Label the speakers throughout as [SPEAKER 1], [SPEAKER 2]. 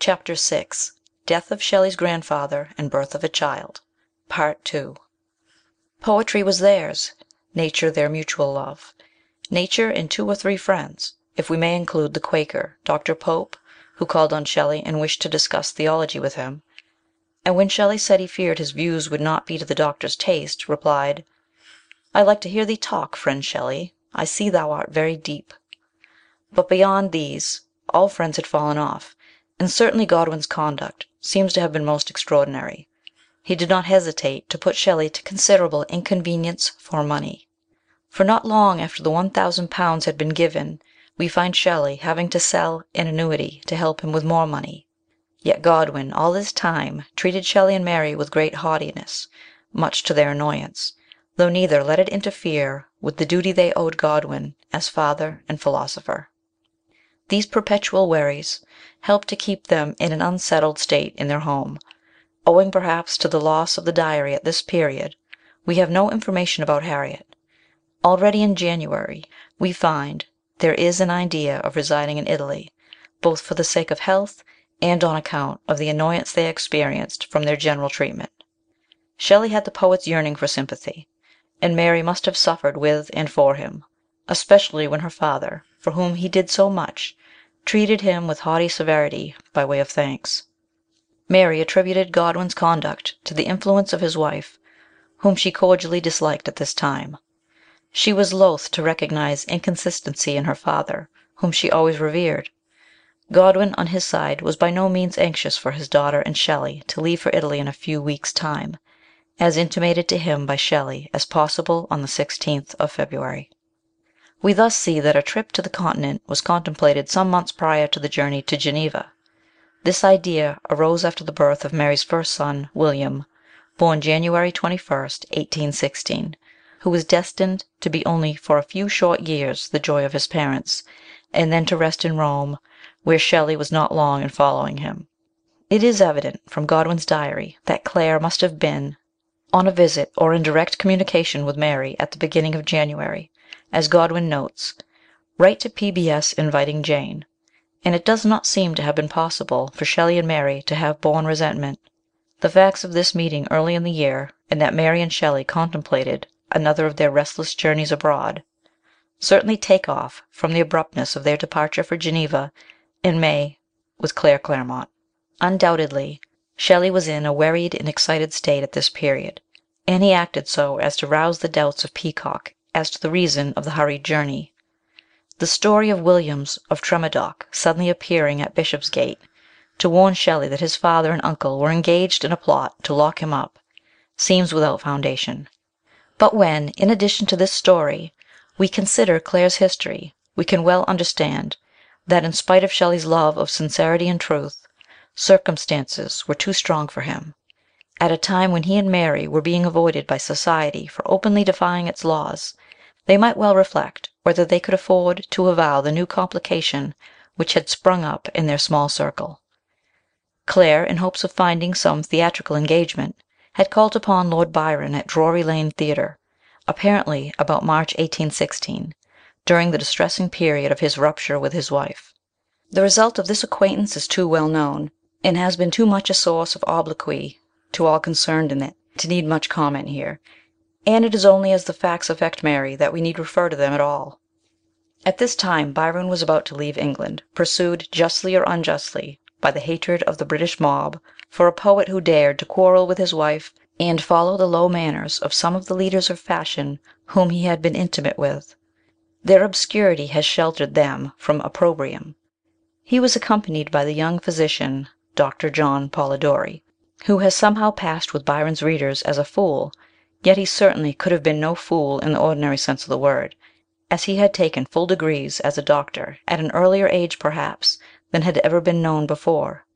[SPEAKER 1] Chapter 6 Death of Shelley's Grandfather and Birth of a Child. Part 2 Poetry was theirs, Nature their mutual love. Nature and two or three friends, if we may include the Quaker, Dr. Pope, who called on Shelley and wished to discuss theology with him, and when Shelley said he feared his views would not be to the Doctor's taste, replied, I like to hear thee talk, friend Shelley, I see thou art very deep. But beyond these all friends had fallen off, and certainly Godwin's conduct seems to have been most extraordinary. He did not hesitate to put Shelley to considerable inconvenience for money, for not long after the one thousand pounds had been given we find Shelley having to sell an annuity to help him with more money. Yet Godwin all this time treated Shelley and Mary with great haughtiness, much to their annoyance, though neither let it interfere with the duty they owed Godwin as father and philosopher. These perpetual worries help to keep them in an unsettled state in their home. Owing perhaps to the loss of the diary at this period, we have no information about Harriet. Already in January we find there is an idea of residing in Italy, both for the sake of health and on account of the annoyance they experienced from their general treatment. Shelley had the poet's yearning for sympathy, and Mary must have suffered with and for him, especially when her father, for whom he did so much, treated him with haughty severity by way of thanks. Mary attributed Godwin's conduct to the influence of his wife, whom she cordially disliked at this time. She was loath to recognize inconsistency in her father, whom she always revered. Godwin, on his side, was by no means anxious for his daughter and Shelley to leave for Italy in a few weeks' time, as intimated to him by Shelley as possible on the 16th of February. We thus see that a trip to the Continent was contemplated some months prior to the journey to Geneva. This idea arose after the birth of Mary's first son, William, born January 21st, 1816 who was destined to be only for a few short years the joy of his parents, and then to rest in Rome, where Shelley was not long in following him. It is evident from Godwin's diary that Claire must have been on a visit or in direct communication with Mary at the beginning of January, as Godwin notes, "Write to P.B.S. inviting Jane," and it does not seem to have been possible for Shelley and Mary to have borne resentment. The facts of this meeting early in the year, and that Mary and Shelley contemplated another of their restless journeys abroad, certainly take off from the abruptness of their departure for Geneva in May with Claire Clairmont. Undoubtedly Shelley was in a worried and excited state at this period, and he acted so as to rouse the doubts of Peacock as to the reason of the hurried journey. The story of Williams of Tremadoc suddenly appearing at Bishopsgate to warn Shelley that his father and uncle were engaged in a plot to lock him up, seems without foundation. But when, in addition to this story, we consider Claire's history, we can well understand that, in spite of Shelley's love of sincerity and truth, circumstances were too strong for him. At a time when he and Mary were being avoided by society for openly defying its laws, they might well reflect whether they could afford to avow the new complication which had sprung up in their small circle. Claire, in hopes of finding some theatrical engagement, had called upon Lord Byron at Drury Lane Theatre, apparently about March 1816, during the distressing period of his rupture with his wife. The result of this acquaintance is too well known, and has been too much a source of obloquy to all concerned in it, to need much comment here, and it is only as the facts affect Mary that we need refer to them at all. At this time Byron was about to leave England, pursued, justly or unjustly, by the hatred of the British mob for a poet who dared to quarrel with his wife and follow the low manners of some of the leaders of fashion whom he had been intimate with. Their obscurity has sheltered them from opprobrium. He was accompanied by the young physician, Dr. John Polidori, who has somehow passed with Byron's readers as a fool, yet he certainly could have been no fool in the ordinary sense of the word, as he had taken full degrees as a doctor at an earlier age perhaps than had ever been known before.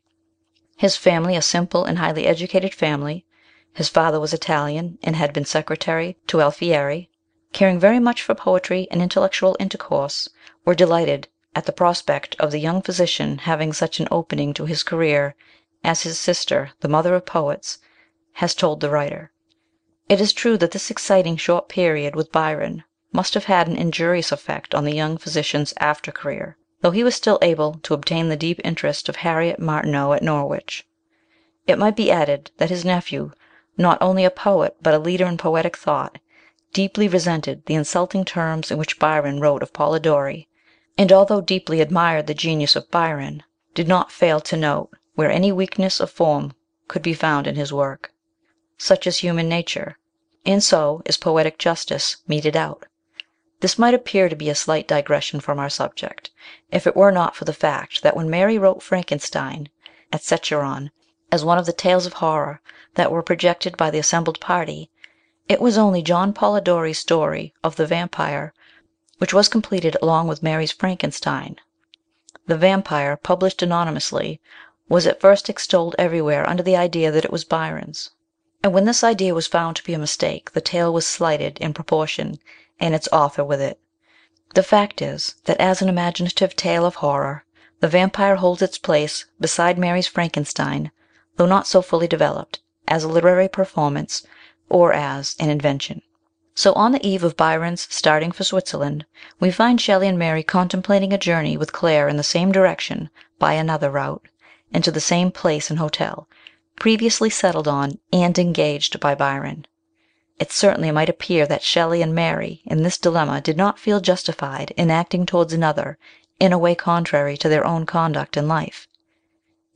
[SPEAKER 1] His family a simple and highly educated family; his father was Italian, and had been secretary to Alfieri, caring very much for poetry and intellectual intercourse, were delighted at the prospect of the young physician having such an opening to his career as his sister, the mother of poets, has told the writer. It is true that this exciting short period with Byron must have had an injurious effect on the young physician's after career, though he was still able to obtain the deep interest of Harriet Martineau at Norwich. It might be added that his nephew, not only a poet but a leader in poetic thought, deeply resented the insulting terms in which Byron wrote of Polidori, and although deeply admired the genius of Byron, did not fail to note where any weakness of form could be found in his work. Such is human nature, and so is poetic justice meted out. This might appear to be a slight digression from our subject, if it were not for the fact that when Mary wrote Frankenstein at Secheron as one of the tales of horror that were projected by the assembled party, it was only John Polidori's story of the Vampire which was completed along with Mary's Frankenstein. The Vampire, published anonymously, was at first extolled everywhere under the idea that it was Byron's, and when this idea was found to be a mistake the tale was slighted in proportion, and its author with it. The fact is, that as an imaginative tale of horror, The Vampire holds its place beside Mary's Frankenstein, though not so fully developed, as a literary performance or as an invention. So on the eve of Byron's starting for Switzerland, we find Shelley and Mary contemplating a journey with Claire in the same direction by another route, and to the same place and hotel, previously settled on and engaged by Byron. It certainly might appear that Shelley and Mary in this dilemma did not feel justified in acting towards another in a way contrary to their own conduct in life.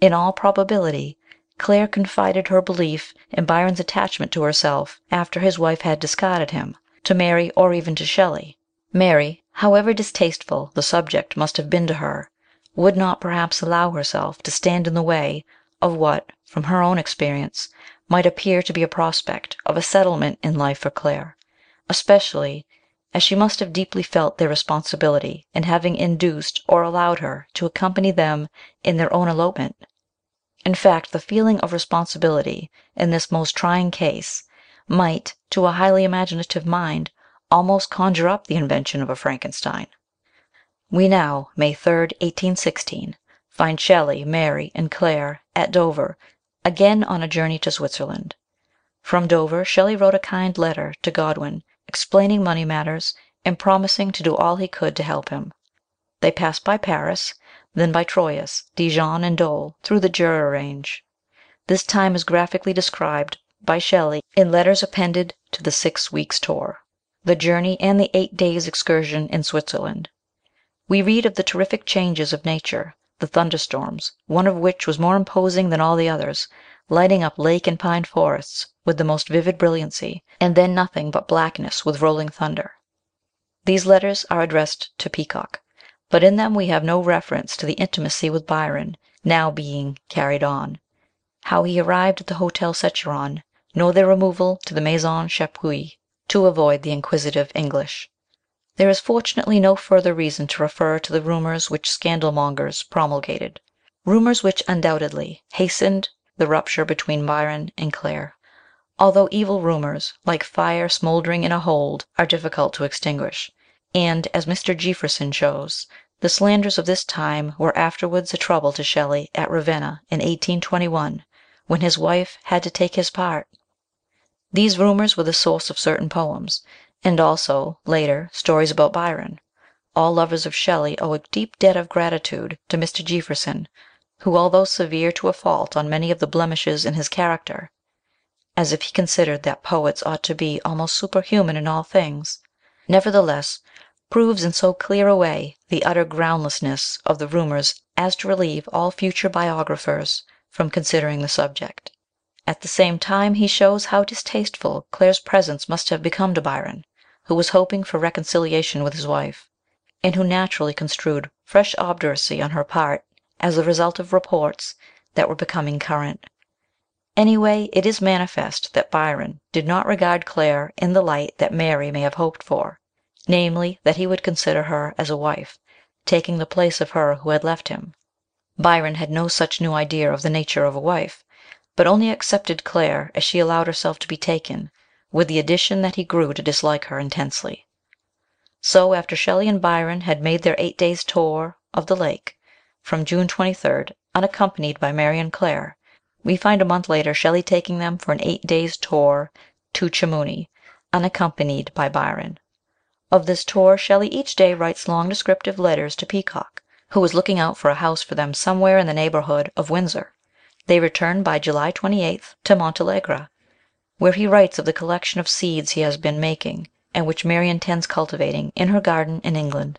[SPEAKER 1] In all probability Claire confided her belief in Byron's attachment to herself after his wife had discarded him, to Mary or even to Shelley. Mary, however distasteful the subject must have been to her, would not perhaps allow herself to stand in the way of what, from her own experience, might appear to be a prospect of a settlement in life for Claire, especially as she must have deeply felt their responsibility in having induced or allowed her to accompany them in their own elopement. In fact, the feeling of responsibility in this most trying case might, to a highly imaginative mind, almost conjure up the invention of a Frankenstein. We now, May 3rd, 1816, find Shelley, Mary, and Claire at Dover again on a journey to Switzerland. From Dover Shelley wrote a kind letter to Godwin, explaining money matters, and promising to do all he could to help him. They passed by Paris, then by Troyes, Dijon, and Dole, through the Jura range. This time is graphically described by Shelley in letters appended to the Six Weeks' Tour, the journey and the eight days' excursion in Switzerland. We read of the terrific changes of nature, the thunderstorms, one of which was more imposing than all the others, lighting up lake and pine forests with the most vivid brilliancy, and then nothing but blackness with rolling thunder. These letters are addressed to Peacock, but in them we have no reference to the intimacy with Byron now being carried on, how he arrived at the Hotel Secheron, nor their removal to the Maison Chapuis to avoid the inquisitive English. There is fortunately no further reason to refer to the rumours which scandal mongers promulgated rumours which undoubtedly hastened the rupture between Byron and Claire, although evil rumours, like fire smouldering in a hold, are difficult to extinguish, and, as Mr. Jeaffreson shows, the slanders of this time were afterwards a trouble to Shelley at Ravenna in 1821, when his wife had to take his part. These rumours were the source of certain poems, and also, later, stories about Byron. All lovers of Shelley owe a deep debt of gratitude to Mr. Jeaffreson, who, although severe to a fault on many of the blemishes in his character, as if he considered that poets ought to be almost superhuman in all things, nevertheless proves in so clear a way the utter groundlessness of the rumours as to relieve all future biographers from considering the subject. At the same time he shows how distasteful Claire's presence must have become to Byron, who was hoping for reconciliation with his wife, and who naturally construed fresh obduracy on her part as the result of reports that were becoming current. Anyway, it is manifest that Byron did not regard Claire in the light that Mary may have hoped for, namely, that he would consider her as a wife, taking the place of her who had left him. Byron had no such new idea of the nature of a wife, but only accepted Claire as she allowed herself to be taken, with the addition that he grew to dislike her intensely. So, after Shelley and Byron had made their eight days' tour of the lake, from June 23, unaccompanied by Mary and Claire, we find a month later Shelley taking them for an eight days' tour to Chamouni, unaccompanied by Byron. Of this tour Shelley each day writes long descriptive letters to Peacock, who was looking out for a house for them somewhere in the neighbourhood of Windsor. They return by July 28 to Montalegre, where he writes of the collection of seeds he has been making, and which Mary intends cultivating in her garden in England.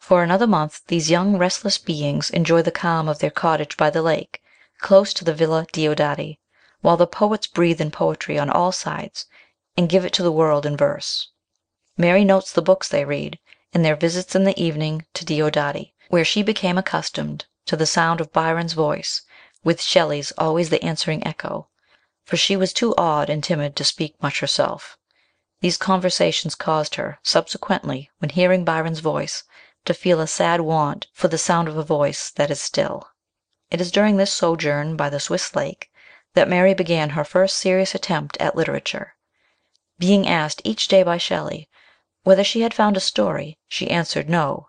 [SPEAKER 1] For another month these young restless beings enjoy the calm of their cottage by the lake, close to the Villa Diodati, while the poets breathe in poetry on all sides, and give it to the world in verse. Mary notes the books they read, and their visits in the evening to Diodati, where she became accustomed to the sound of Byron's voice, with Shelley's always the answering echo, for she was too awed and timid to speak much herself. These conversations caused her, subsequently, when hearing Byron's voice, to feel a sad want for the sound of a voice that is still. It is during this sojourn by the Swiss lake that Mary began her first serious attempt at literature. Being asked each day by Shelley whether she had found a story, she answered no,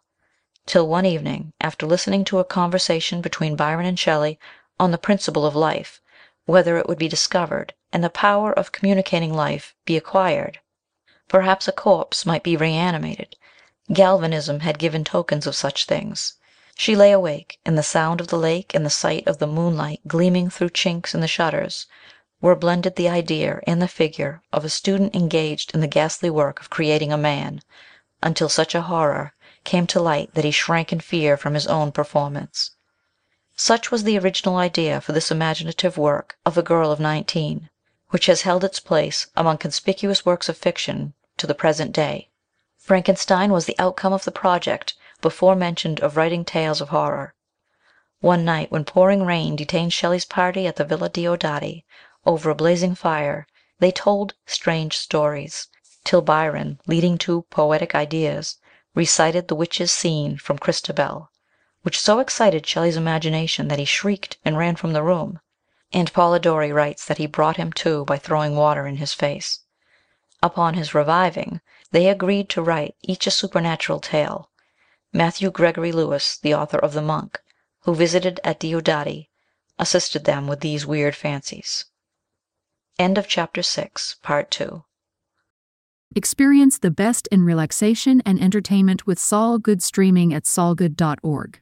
[SPEAKER 1] till one evening, after listening to a conversation between Byron and Shelley on the principle of life, whether it would be discovered, and the power of communicating life be acquired, perhaps a corpse might be reanimated. Galvanism had given tokens of such things. She lay awake, and the sound of the lake and the sight of the moonlight gleaming through chinks in the shutters were blended the idea and the figure of a student engaged in the ghastly work of creating a man, until such a horror came to light that he shrank in fear from his own performance. Such was the original idea for this imaginative work of a girl of nineteen, which has held its place among conspicuous works of fiction to the present day. Frankenstein was the outcome of the project before mentioned of writing tales of horror. One night when pouring rain detained Shelley's party at the Villa Diodati over a blazing fire, they told strange stories, till Byron, leading to poetic ideas, recited the witches' scene from Christabel, which so excited Shelley's imagination that he shrieked and ran from the room, and Polidori writes that he brought him to by throwing water in his face. Upon his reviving, they agreed to write each a supernatural tale. Matthew Gregory Lewis, the author of The Monk, who visited at Diodati, assisted them with these weird fancies. End of chapter 6, part 2.
[SPEAKER 2] Experience the best in relaxation and entertainment with Sol Good streaming at solgood.org.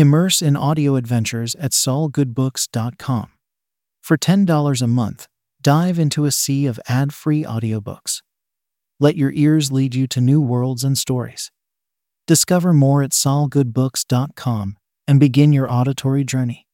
[SPEAKER 3] Immerse in audio adventures at solgoodbooks.com. For $10 a month, dive into a sea of ad free audiobooks. Let your ears lead you to new worlds and stories. Discover more at solgoodbooks.com and begin your auditory journey.